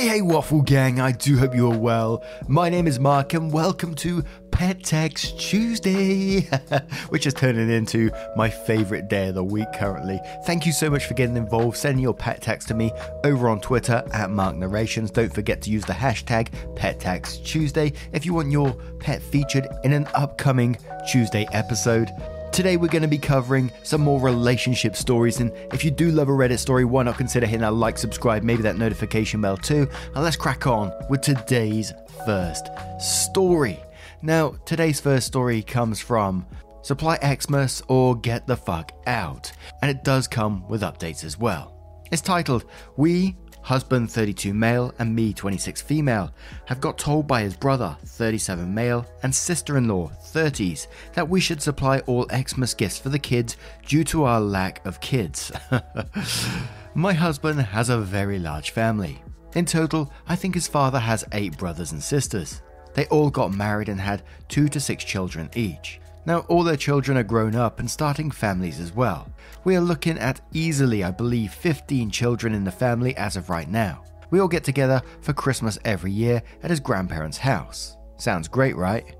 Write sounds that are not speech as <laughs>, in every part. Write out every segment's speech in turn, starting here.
Hey, hey, Waffle Gang, I do hope you're well. My name is Mark, and welcome to Pet Text Tuesday, <laughs> which is turning into my favorite day of the week currently. Thank you so much for getting involved, sending your pet text to me over on Twitter at Mark Narrations. Don't forget to use the hashtag Pet Text Tuesday if you want your pet featured in an upcoming Tuesday episode. Today, we're going to be covering some more relationship stories. And if you do love a Reddit story, why not consider hitting that like, subscribe, maybe that notification bell too? And let's crack on with today's first story. Now, today's first story comes from Supply Xmas or Get the Fuck Out, and it does come with updates as well. It's titled We husband 32 male and me 26 female, have got told by his brother 37 male and sister in law 30s that we should supply all Xmas gifts for the kids due to our lack of kids. <laughs> My husband has a very large family. In total, I think his father has eight brothers and sisters. They all got married and had two to six children each. Now, all their children are grown up and starting families as well. We are looking at easily, I believe, 15 children in the family as of right now. We all get together for Christmas every year at his grandparents' house. Sounds great, right?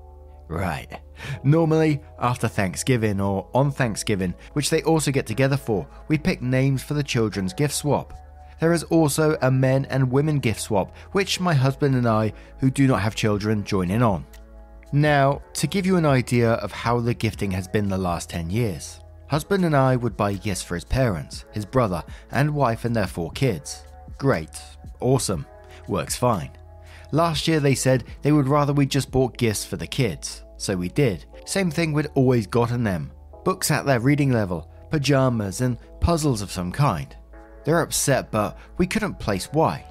Right. Normally, after Thanksgiving or on Thanksgiving, which they also get together for, we pick names for the children's gift swap. There is also a men and women gift swap, which my husband and I, who do not have children, join in on. Now, to give you an idea of how the gifting has been the last 10 years, husband and I would buy gifts for his parents, his brother, and wife and their four kids. Great, awesome, works fine. Last year they said they would rather we just bought gifts for the kids, so we did. Same thing we'd always gotten them books at their reading level, pajamas, and puzzles of some kind. They're upset, but we couldn't place why.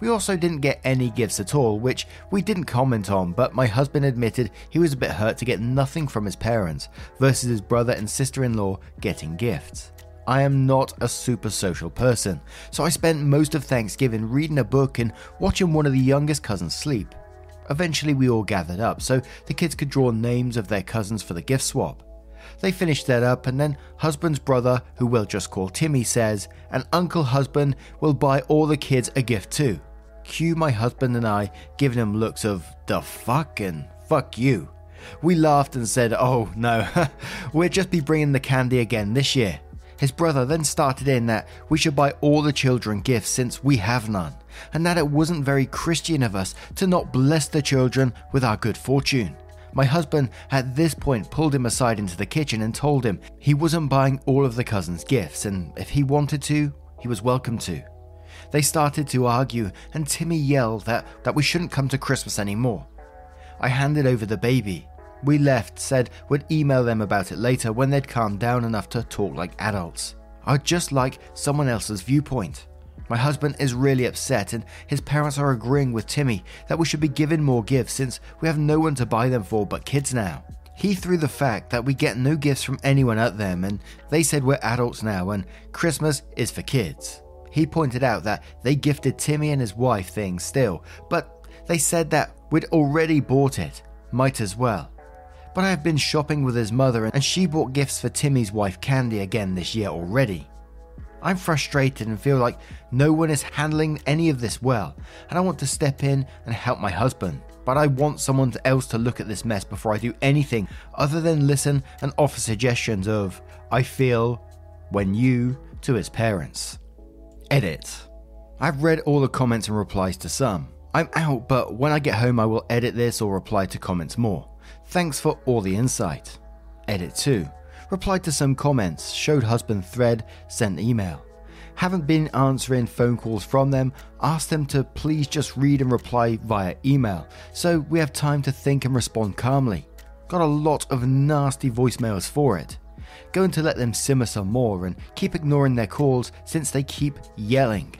We also didn't get any gifts at all, which we didn't comment on, but my husband admitted he was a bit hurt to get nothing from his parents, versus his brother and sister in law getting gifts. I am not a super social person, so I spent most of Thanksgiving reading a book and watching one of the youngest cousins sleep. Eventually, we all gathered up so the kids could draw names of their cousins for the gift swap. They finished that up, and then husband's brother, who we'll just call Timmy, says, and uncle husband will buy all the kids a gift too. Cue my husband and I giving him looks of the fucking fuck you. We laughed and said, oh no, <laughs> we'll just be bringing the candy again this year. His brother then started in that we should buy all the children gifts since we have none, and that it wasn't very Christian of us to not bless the children with our good fortune. My husband at this point pulled him aside into the kitchen and told him he wasn't buying all of the cousins' gifts, and if he wanted to, he was welcome to. They started to argue, and Timmy yelled that, that we shouldn't come to Christmas anymore. I handed over the baby. We left, said we'd email them about it later when they'd calmed down enough to talk like adults. I'd just like someone else's viewpoint. My husband is really upset, and his parents are agreeing with Timmy that we should be given more gifts since we have no one to buy them for but kids now. He threw the fact that we get no gifts from anyone at them, and they said we're adults now and Christmas is for kids. He pointed out that they gifted Timmy and his wife things still, but they said that we'd already bought it, might as well. But I have been shopping with his mother, and she bought gifts for Timmy's wife Candy again this year already. I'm frustrated and feel like no one is handling any of this well, and I want to step in and help my husband. But I want someone else to look at this mess before I do anything other than listen and offer suggestions of, I feel, when you, to his parents. Edit. I've read all the comments and replies to some. I'm out, but when I get home, I will edit this or reply to comments more. Thanks for all the insight. Edit 2 replied to some comments, showed husband thread, sent email. Haven't been answering phone calls from them, asked them to please just read and reply via email, so we have time to think and respond calmly. Got a lot of nasty voicemails for it. Going to let them simmer some more and keep ignoring their calls since they keep yelling.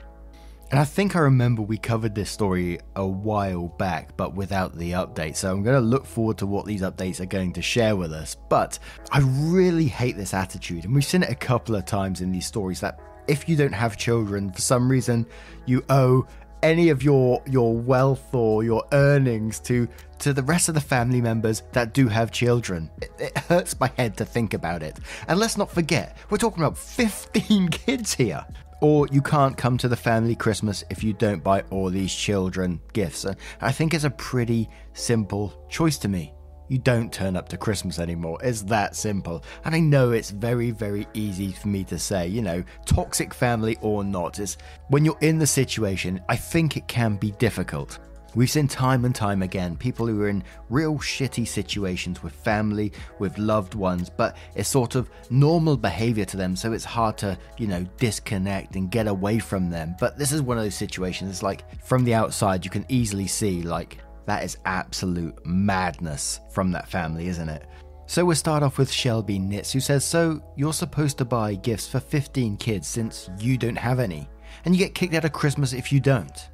And I think I remember we covered this story a while back, but without the update. So I'm going to look forward to what these updates are going to share with us. But I really hate this attitude. And we've seen it a couple of times in these stories that if you don't have children, for some reason, you owe any of your your wealth or your earnings to to the rest of the family members that do have children. It, it, hurts my head to think about it. And let's not forget, we're talking about 15 <laughs> kids here. Or you can't come to the family Christmas if you don't buy all these children gifts. I think it's a pretty simple choice to me. You don't turn up to Christmas anymore. It's that simple. And I know it's very, very easy for me to say, you know, toxic family or not. It's when you're in the situation, I think it can be difficult. We've seen time and time again people who are in real shitty situations with family, with loved ones, but it's sort of normal behavior to them, so it's hard to, you know, disconnect and get away from them. But this is one of those situations, it's like from the outside, you can easily see, like, that is absolute madness from that family, isn't it? So we'll start off with Shelby Knits, who says, So you're supposed to buy gifts for 15 kids since you don't have any, and you get kicked out of Christmas if you don't.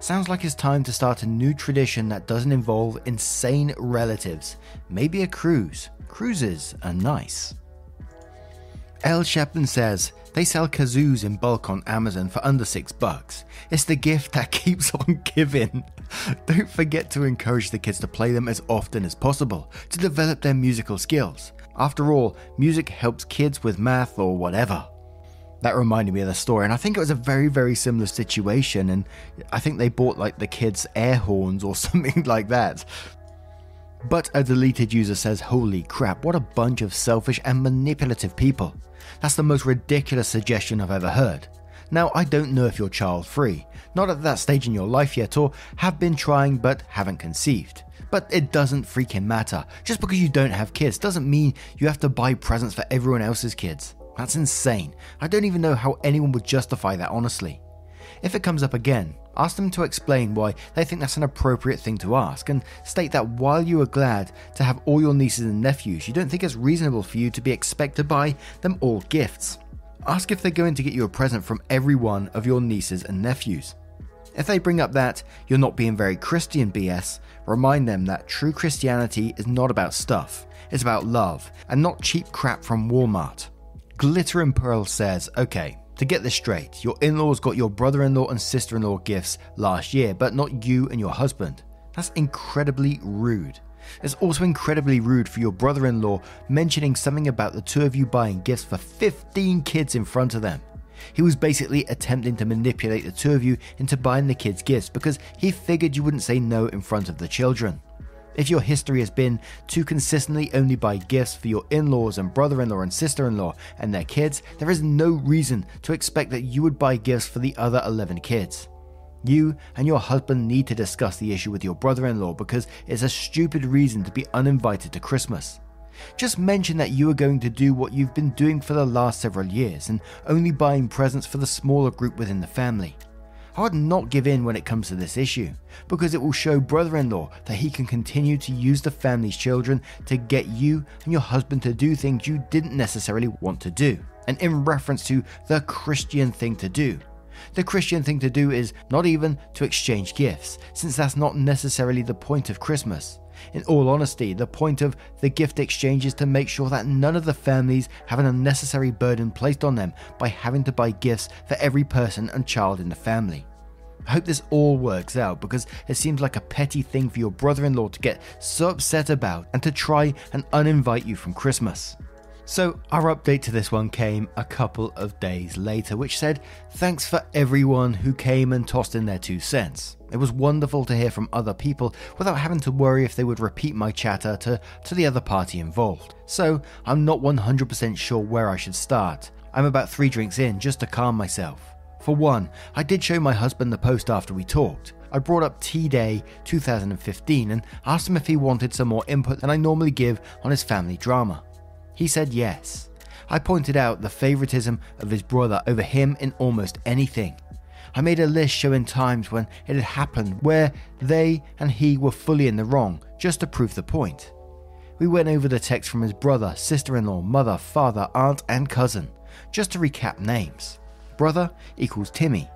Sounds like it's time to start a new tradition that doesn't involve insane relatives. Maybe a cruise. Cruises are nice. L. Shepton says they sell kazoos in bulk on Amazon for under six bucks. It's the gift that <laughs> keeps on giving. Don't forget to encourage the kids to play them as often as possible to develop their musical skills. After all, music helps kids with math or whatever that reminded me of the story and i think it was a very very similar situation and i think they bought like the kids air horns or <laughs> something like that but a deleted user says holy crap what a bunch of selfish and manipulative people that's the most ridiculous suggestion i've ever heard now i don't know if you're child free not at that stage in your life yet or have been trying but haven't conceived but it doesn't freaking matter. Just because you don't have kids doesn't mean you have to buy presents for everyone else's kids. That's insane. I don't even know how anyone would justify that, honestly. If it comes up again, ask them to explain why they think that's an appropriate thing to ask, and state that while you are glad to have all your nieces and nephews, you don't think it's reasonable for you to be expected to buy them all gifts. Ask if they're going to get you a present from every one of your nieces and nephews. If they bring up that you're not being very Christian BS, remind them that true Christianity is not about stuff, it's about love, and not cheap crap from Walmart. Glitter and Pearl says, okay, to get this straight, your in laws got your brother in law and sister in law gifts last year, but not you and your husband. That's incredibly rude. It's also incredibly rude for your brother in law mentioning something about the two of you buying gifts for 15 kids in front of them. He was basically attempting to manipulate the two of you into buying the kids gifts because he figured you wouldn't say no in front of the children. If your history has been to consistently only buy gifts for your in laws and brother in law and sister in law and their kids, there is no reason to expect that you would buy gifts for the other 11 kids. You and your husband need to discuss the issue with your brother in law because it's a stupid reason to be uninvited to Christmas. Just mention that you are going to do what you've been doing for the last several years and only buying presents for the smaller group within the family. I would not give in when it comes to this issue, because it will show brother in law that he can continue to use the family's children to get you and your husband to do things you didn't necessarily want to do, and in reference to the Christian thing to do. The Christian thing to do is not even to exchange gifts, since that's not necessarily the point of Christmas. In all honesty, the point of the gift exchange is to make sure that none of the families have an unnecessary burden placed on them by having to buy gifts for every person and child in the family. I hope this all works out because it seems like a petty thing for your brother in law to get so upset about and to try and uninvite you from Christmas. So, our update to this one came a couple of days later, which said, Thanks for everyone who came and tossed in their two cents. It was wonderful to hear from other people without having to worry if they would repeat my chatter to, to the other party involved. So, I'm not 100% sure where I should start. I'm about three drinks in just to calm myself. For one, I did show my husband the post after we talked. I brought up T Day 2015 and asked him if he wanted some more input than I normally give on his family drama. He said yes. I pointed out the favoritism of his brother over him in almost anything. I made a list showing times when it had happened where they and he were fully in the wrong, just to prove the point. we went over the text from his brother, sister in law, mother, father, aunt, and cousin. Just to recap names brother equals Timmy,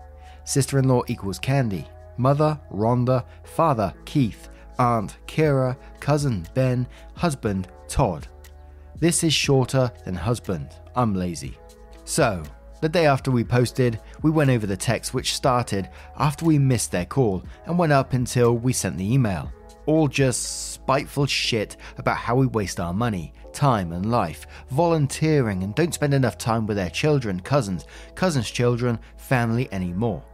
sister in law equals Candy, mother, Rhonda, father, Keith, aunt, Kira, cousin, Ben, husband, Todd. This is shorter than husband. I'm lazy. So, the day after we posted, we went over the text which started after we missed their call and went up until we sent the email. All just spiteful shit about how we waste our money, time, and life, volunteering, and don't spend enough time with their children, cousins, cousins' children, family anymore.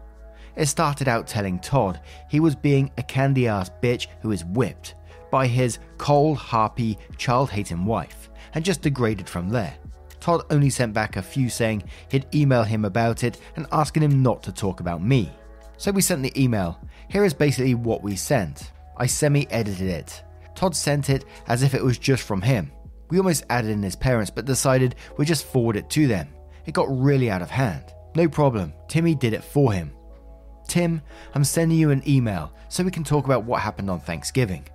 It started out telling Todd he was being a candy ass bitch who is whipped by his cold, harpy, child hating wife, and just degraded from there. Todd only sent back a few saying he'd email him about it and asking him not to talk about me. So we sent the email. Here is basically what we sent. I semi edited it. Todd sent it as if it was just from him. We almost added in his parents, but decided we'd just forward it to them. It got really out of hand. No problem, Timmy did it for him. Tim, I'm sending you an email so we can talk about what happened on Thanksgiving.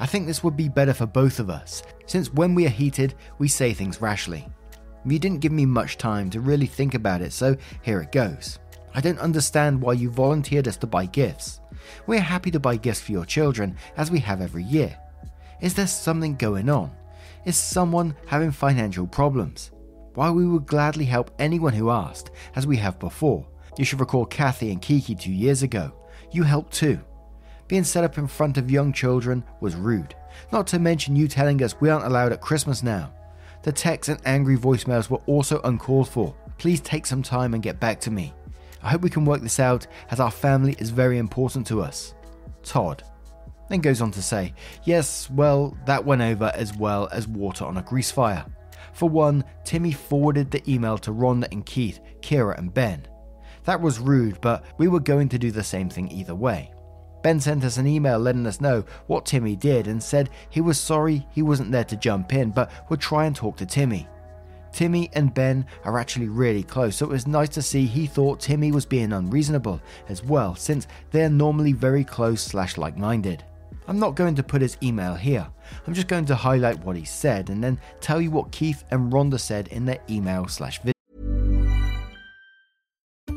I think this would be better for both of us, since when we are heated, we say things rashly. You didn't give me much time to really think about it, so here it goes. I don't understand why you volunteered us to buy gifts. We're happy to buy gifts for your children, as we have every year. Is there something going on? Is someone having financial problems? While we would gladly help anyone who asked, as we have before, you should recall Kathy and Kiki two years ago. You helped too. Being set up in front of young children was rude, not to mention you telling us we aren't allowed at Christmas now. The texts and angry voicemails were also uncalled for. Please take some time and get back to me. I hope we can work this out as our family is very important to us. Todd. Then goes on to say, Yes, well, that went over as well as water on a grease fire. For one, Timmy forwarded the email to Rhonda and Keith, Kira and Ben. That was rude, but we were going to do the same thing either way. Ben sent us an email letting us know what Timmy did and said he was sorry he wasn't there to jump in, but would try and talk to Timmy. Timmy and Ben are actually really close, so it was nice to see he thought Timmy was being unreasonable as well, since they're normally very close slash like minded. I'm not going to put his email here. I'm just going to highlight what he said and then tell you what Keith and Rhonda said in their email slash video.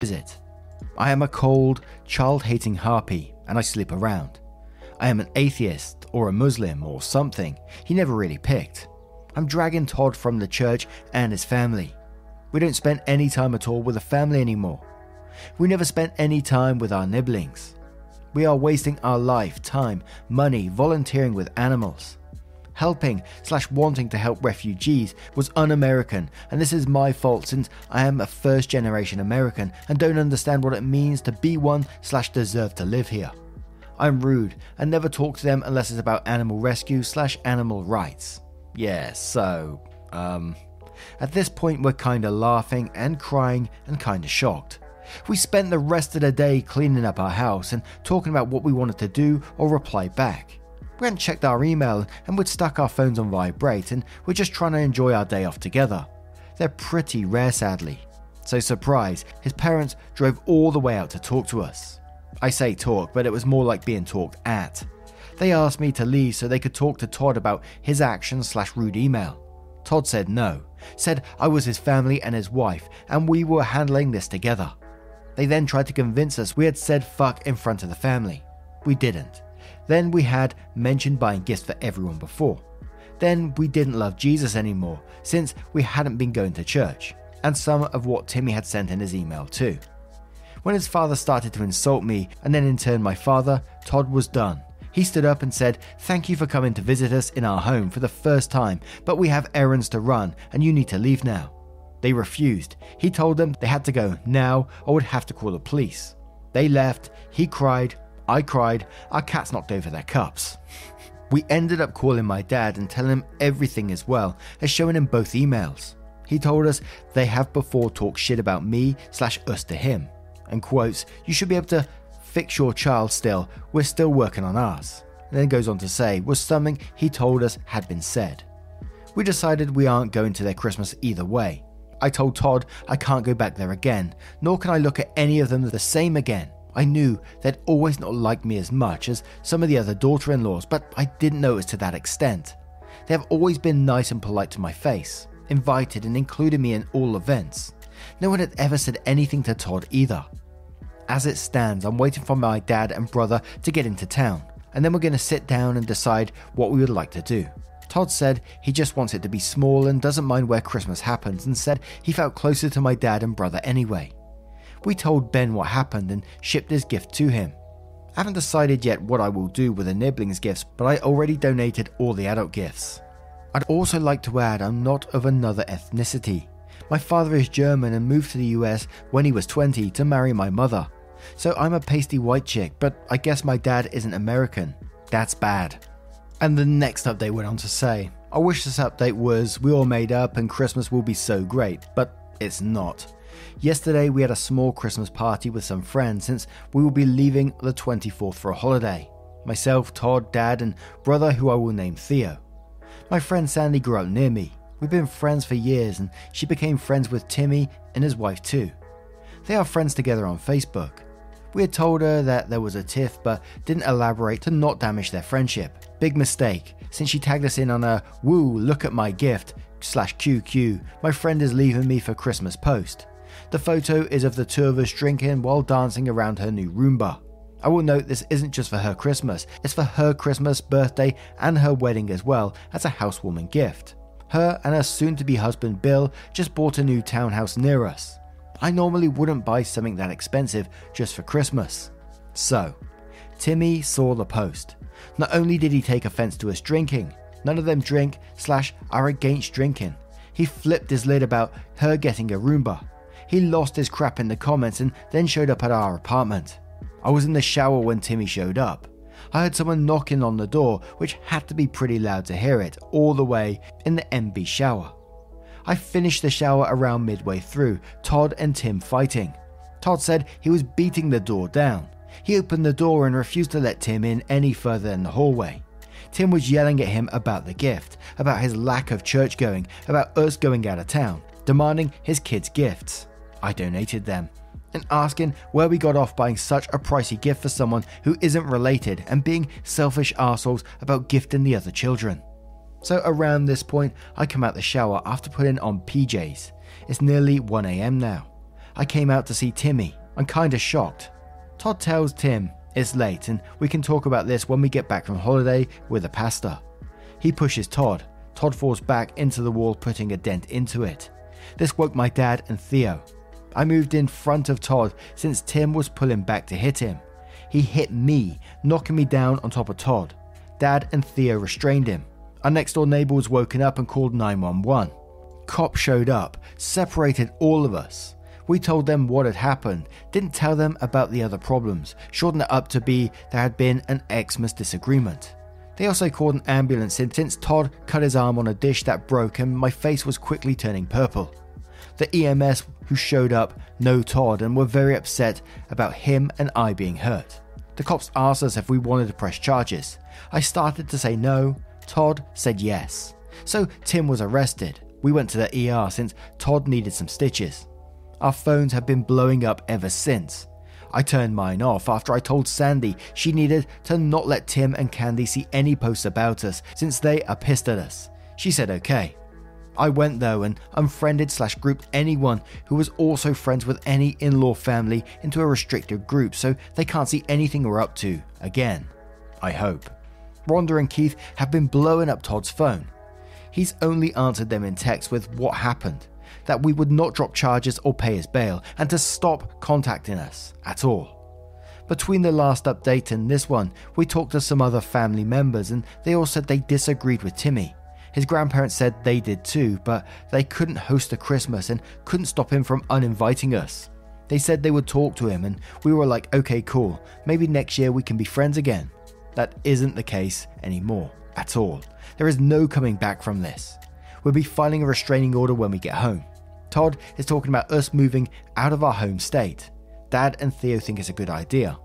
Visit. I am a cold, child hating harpy and I sleep around. I am an atheist or a Muslim or something he never really picked. I'm dragging Todd from the church and his family. We don't spend any time at all with the family anymore. We never spent any time with our nibblings. We are wasting our life, time, money volunteering with animals. Helping slash wanting to help refugees was un American, and this is my fault since I am a first generation American and don't understand what it means to be one slash deserve to live here. I'm rude and never talk to them unless it's about animal rescue slash animal rights. Yeah, so, um, at this point we're kinda laughing and crying and kinda shocked. We spent the rest of the day cleaning up our house and talking about what we wanted to do or reply back. We hadn't checked our email and we'd stuck our phones on vibrate and we're just trying to enjoy our day off together. They're pretty rare, sadly. So, surprise, his parents drove all the way out to talk to us. I say talk, but it was more like being talked at. They asked me to leave so they could talk to Todd about his actions slash rude email. Todd said no, said I was his family and his wife, and we were handling this together. They then tried to convince us we had said fuck in front of the family. We didn't. Then we had mentioned buying gifts for everyone before. Then we didn't love Jesus anymore since we hadn't been going to church, and some of what Timmy had sent in his email too. When his father started to insult me, and then in turn my father, Todd was done. He stood up and said, Thank you for coming to visit us in our home for the first time, but we have errands to run and you need to leave now. They refused. He told them they had to go now or would have to call the police. They left, he cried, I cried, our cats knocked over their cups. We ended up calling my dad and telling him everything as well as showing him both emails. He told us they have before talked shit about me slash us to him, and quotes, You should be able to fix your child still, we're still working on ours. And then goes on to say, was something he told us had been said. We decided we aren't going to their Christmas either way. I told Todd I can't go back there again, nor can I look at any of them the same again. I knew they'd always not liked me as much as some of the other daughter in laws, but I didn't know it was to that extent. They have always been nice and polite to my face, invited and included me in all events. No one had ever said anything to Todd either. As it stands, I'm waiting for my dad and brother to get into town, and then we're going to sit down and decide what we would like to do. Todd said he just wants it to be small and doesn't mind where Christmas happens, and said he felt closer to my dad and brother anyway. We told Ben what happened and shipped his gift to him. I haven't decided yet what I will do with the Nibblings gifts, but I already donated all the adult gifts. I'd also like to add I'm not of another ethnicity. My father is German and moved to the US when he was 20 to marry my mother. So I'm a pasty white chick, but I guess my dad isn't American. That's bad. And the next update went on to say, I wish this update was we all made up and Christmas will be so great, but it's not. Yesterday we had a small Christmas party with some friends since we will be leaving the 24th for a holiday. Myself, Todd, Dad, and brother who I will name Theo. My friend Sandy grew up near me. We've been friends for years and she became friends with Timmy and his wife too. They are friends together on Facebook. We had told her that there was a tiff, but didn't elaborate to not damage their friendship. Big mistake, since she tagged us in on a woo, look at my gift slash QQ, my friend is leaving me for Christmas post. The photo is of the two of us drinking while dancing around her new Roomba. I will note this isn't just for her Christmas, it's for her Christmas, birthday, and her wedding as well as a housewarming gift. Her and her soon to be husband Bill just bought a new townhouse near us. I normally wouldn't buy something that expensive just for Christmas. So, Timmy saw the post. Not only did he take offense to us drinking, none of them drink slash are against drinking. He flipped his lid about her getting a Roomba. He lost his crap in the comments and then showed up at our apartment. I was in the shower when Timmy showed up. I heard someone knocking on the door, which had to be pretty loud to hear it, all the way in the MB shower. I finished the shower around midway through, Todd and Tim fighting. Todd said he was beating the door down. He opened the door and refused to let Tim in any further in the hallway. Tim was yelling at him about the gift, about his lack of church going, about us going out of town, demanding his kids' gifts. I donated them. And asking where we got off buying such a pricey gift for someone who isn't related and being selfish assholes about gifting the other children. So around this point, I come out the shower after putting on PJs. It's nearly 1am now. I came out to see Timmy. I'm kinda shocked. Todd tells Tim it's late and we can talk about this when we get back from holiday with the pastor. He pushes Todd. Todd falls back into the wall, putting a dent into it. This woke my dad and Theo. I moved in front of Todd since Tim was pulling back to hit him. He hit me, knocking me down on top of Todd. Dad and Theo restrained him. Our next door neighbor was woken up and called 911. Cops showed up, separated all of us. We told them what had happened, didn't tell them about the other problems, shortened it up to be there had been an Xmas disagreement. They also called an ambulance in since Todd cut his arm on a dish that broke and my face was quickly turning purple. The EMS who showed up know Todd and were very upset about him and I being hurt. The cops asked us if we wanted to press charges. I started to say no, Todd said yes. So Tim was arrested. We went to the ER since Todd needed some stitches. Our phones have been blowing up ever since. I turned mine off after I told Sandy she needed to not let Tim and Candy see any posts about us since they are pissed at us. She said okay. I went though and unfriended slash grouped anyone who was also friends with any in law family into a restricted group so they can't see anything we're up to again. I hope. Rhonda and Keith have been blowing up Todd's phone. He's only answered them in text with what happened that we would not drop charges or pay his bail, and to stop contacting us at all. Between the last update and this one, we talked to some other family members, and they all said they disagreed with Timmy. His grandparents said they did too, but they couldn't host a Christmas and couldn't stop him from uninviting us. They said they would talk to him, and we were like, okay, cool, maybe next year we can be friends again. That isn't the case anymore, at all. There is no coming back from this. We'll be filing a restraining order when we get home. Todd is talking about us moving out of our home state. Dad and Theo think it's a good idea.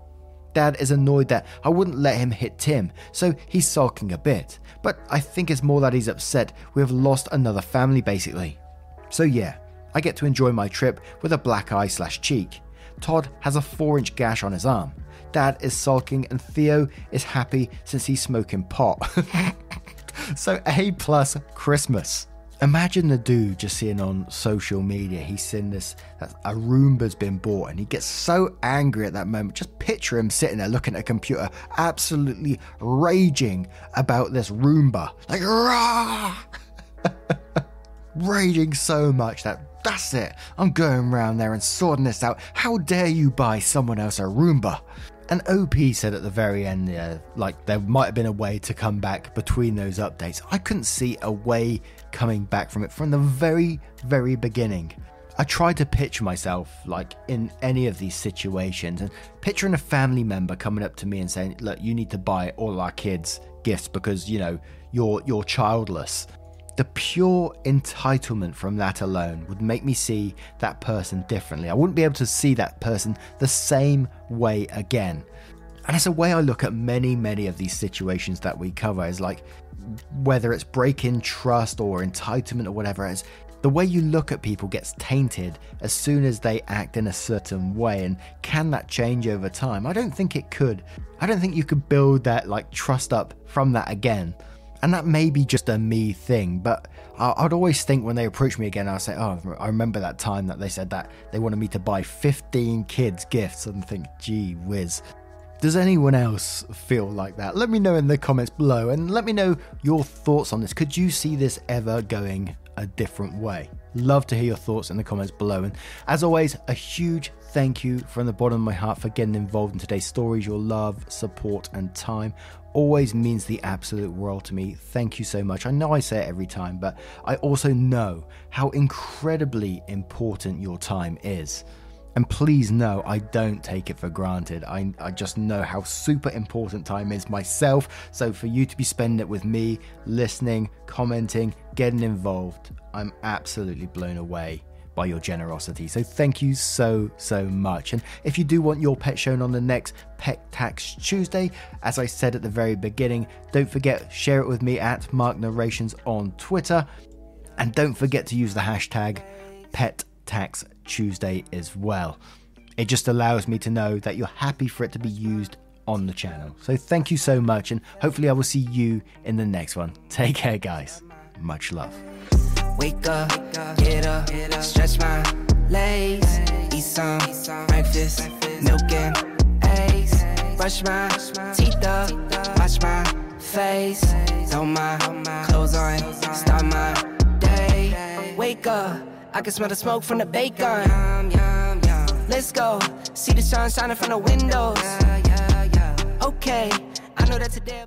Dad is annoyed that I wouldn't let him hit Tim, so he's sulking a bit. But I think it's more that he's upset we have lost another family basically. So yeah, I get to enjoy my trip with a black eye slash cheek. Todd has a 4 inch gash on his arm. Dad is sulking and Theo is happy since he's smoking pot. <laughs> so A plus Christmas. Imagine the dude just seeing on social media, he's seen this, a Roomba's been bought, and he gets so angry at that moment. Just picture him sitting there looking at a computer, absolutely raging about this Roomba. Like, rah! <laughs> raging so much that that's it. I'm going around there and sorting this out. How dare you buy someone else a Roomba? And OP said at the very end, yeah, like there might have been a way to come back between those updates. I couldn't see a way coming back from it from the very, very beginning. I tried to picture myself like in any of these situations and picturing a family member coming up to me and saying, "Look, you need to buy all our kids gifts because you know you're you're childless." The pure entitlement from that alone would make me see that person differently. I wouldn't be able to see that person the same way again. And it's a way I look at many, many of these situations that we cover is like whether it's breaking trust or entitlement or whatever it is, the way you look at people gets tainted as soon as they act in a certain way. And can that change over time? I don't think it could. I don't think you could build that like trust up from that again. And that may be just a me thing, but I'd always think when they approach me again, I'll say, Oh, I remember that time that they said that they wanted me to buy 15 kids gifts and think, gee whiz. Does anyone else feel like that? Let me know in the comments below and let me know your thoughts on this. Could you see this ever going a different way? Love to hear your thoughts in the comments below. And as always, a huge thank you from the bottom of my heart for getting involved in today's stories. Your love, support, and time always means the absolute world to me. Thank you so much. I know I say it every time, but I also know how incredibly important your time is. And please know I don't take it for granted. I, I just know how super important time is myself. So for you to be spending it with me, listening, commenting, getting involved, I'm absolutely blown away by your generosity. So thank you so, so much. And if you do want your pet shown on the next Pet Tax Tuesday, as I said at the very beginning, don't forget, share it with me at Mark Narrations on Twitter. And don't forget to use the hashtag Pet Tax Tuesday as well. It just allows me to know that you're happy for it to be used on the channel. So thank you so much, and hopefully, I will see you in the next one. <laughs> Take care, guys. Much love. Wake up, get up, stretch my legs, eat some breakfast, milk and eggs, brush my teeth up, wash my face, throw my clothes on, start my day. Wake up, I can smell the smoke from the bacon. Let's go, see the sun shining from the windows. Okay, I know that today.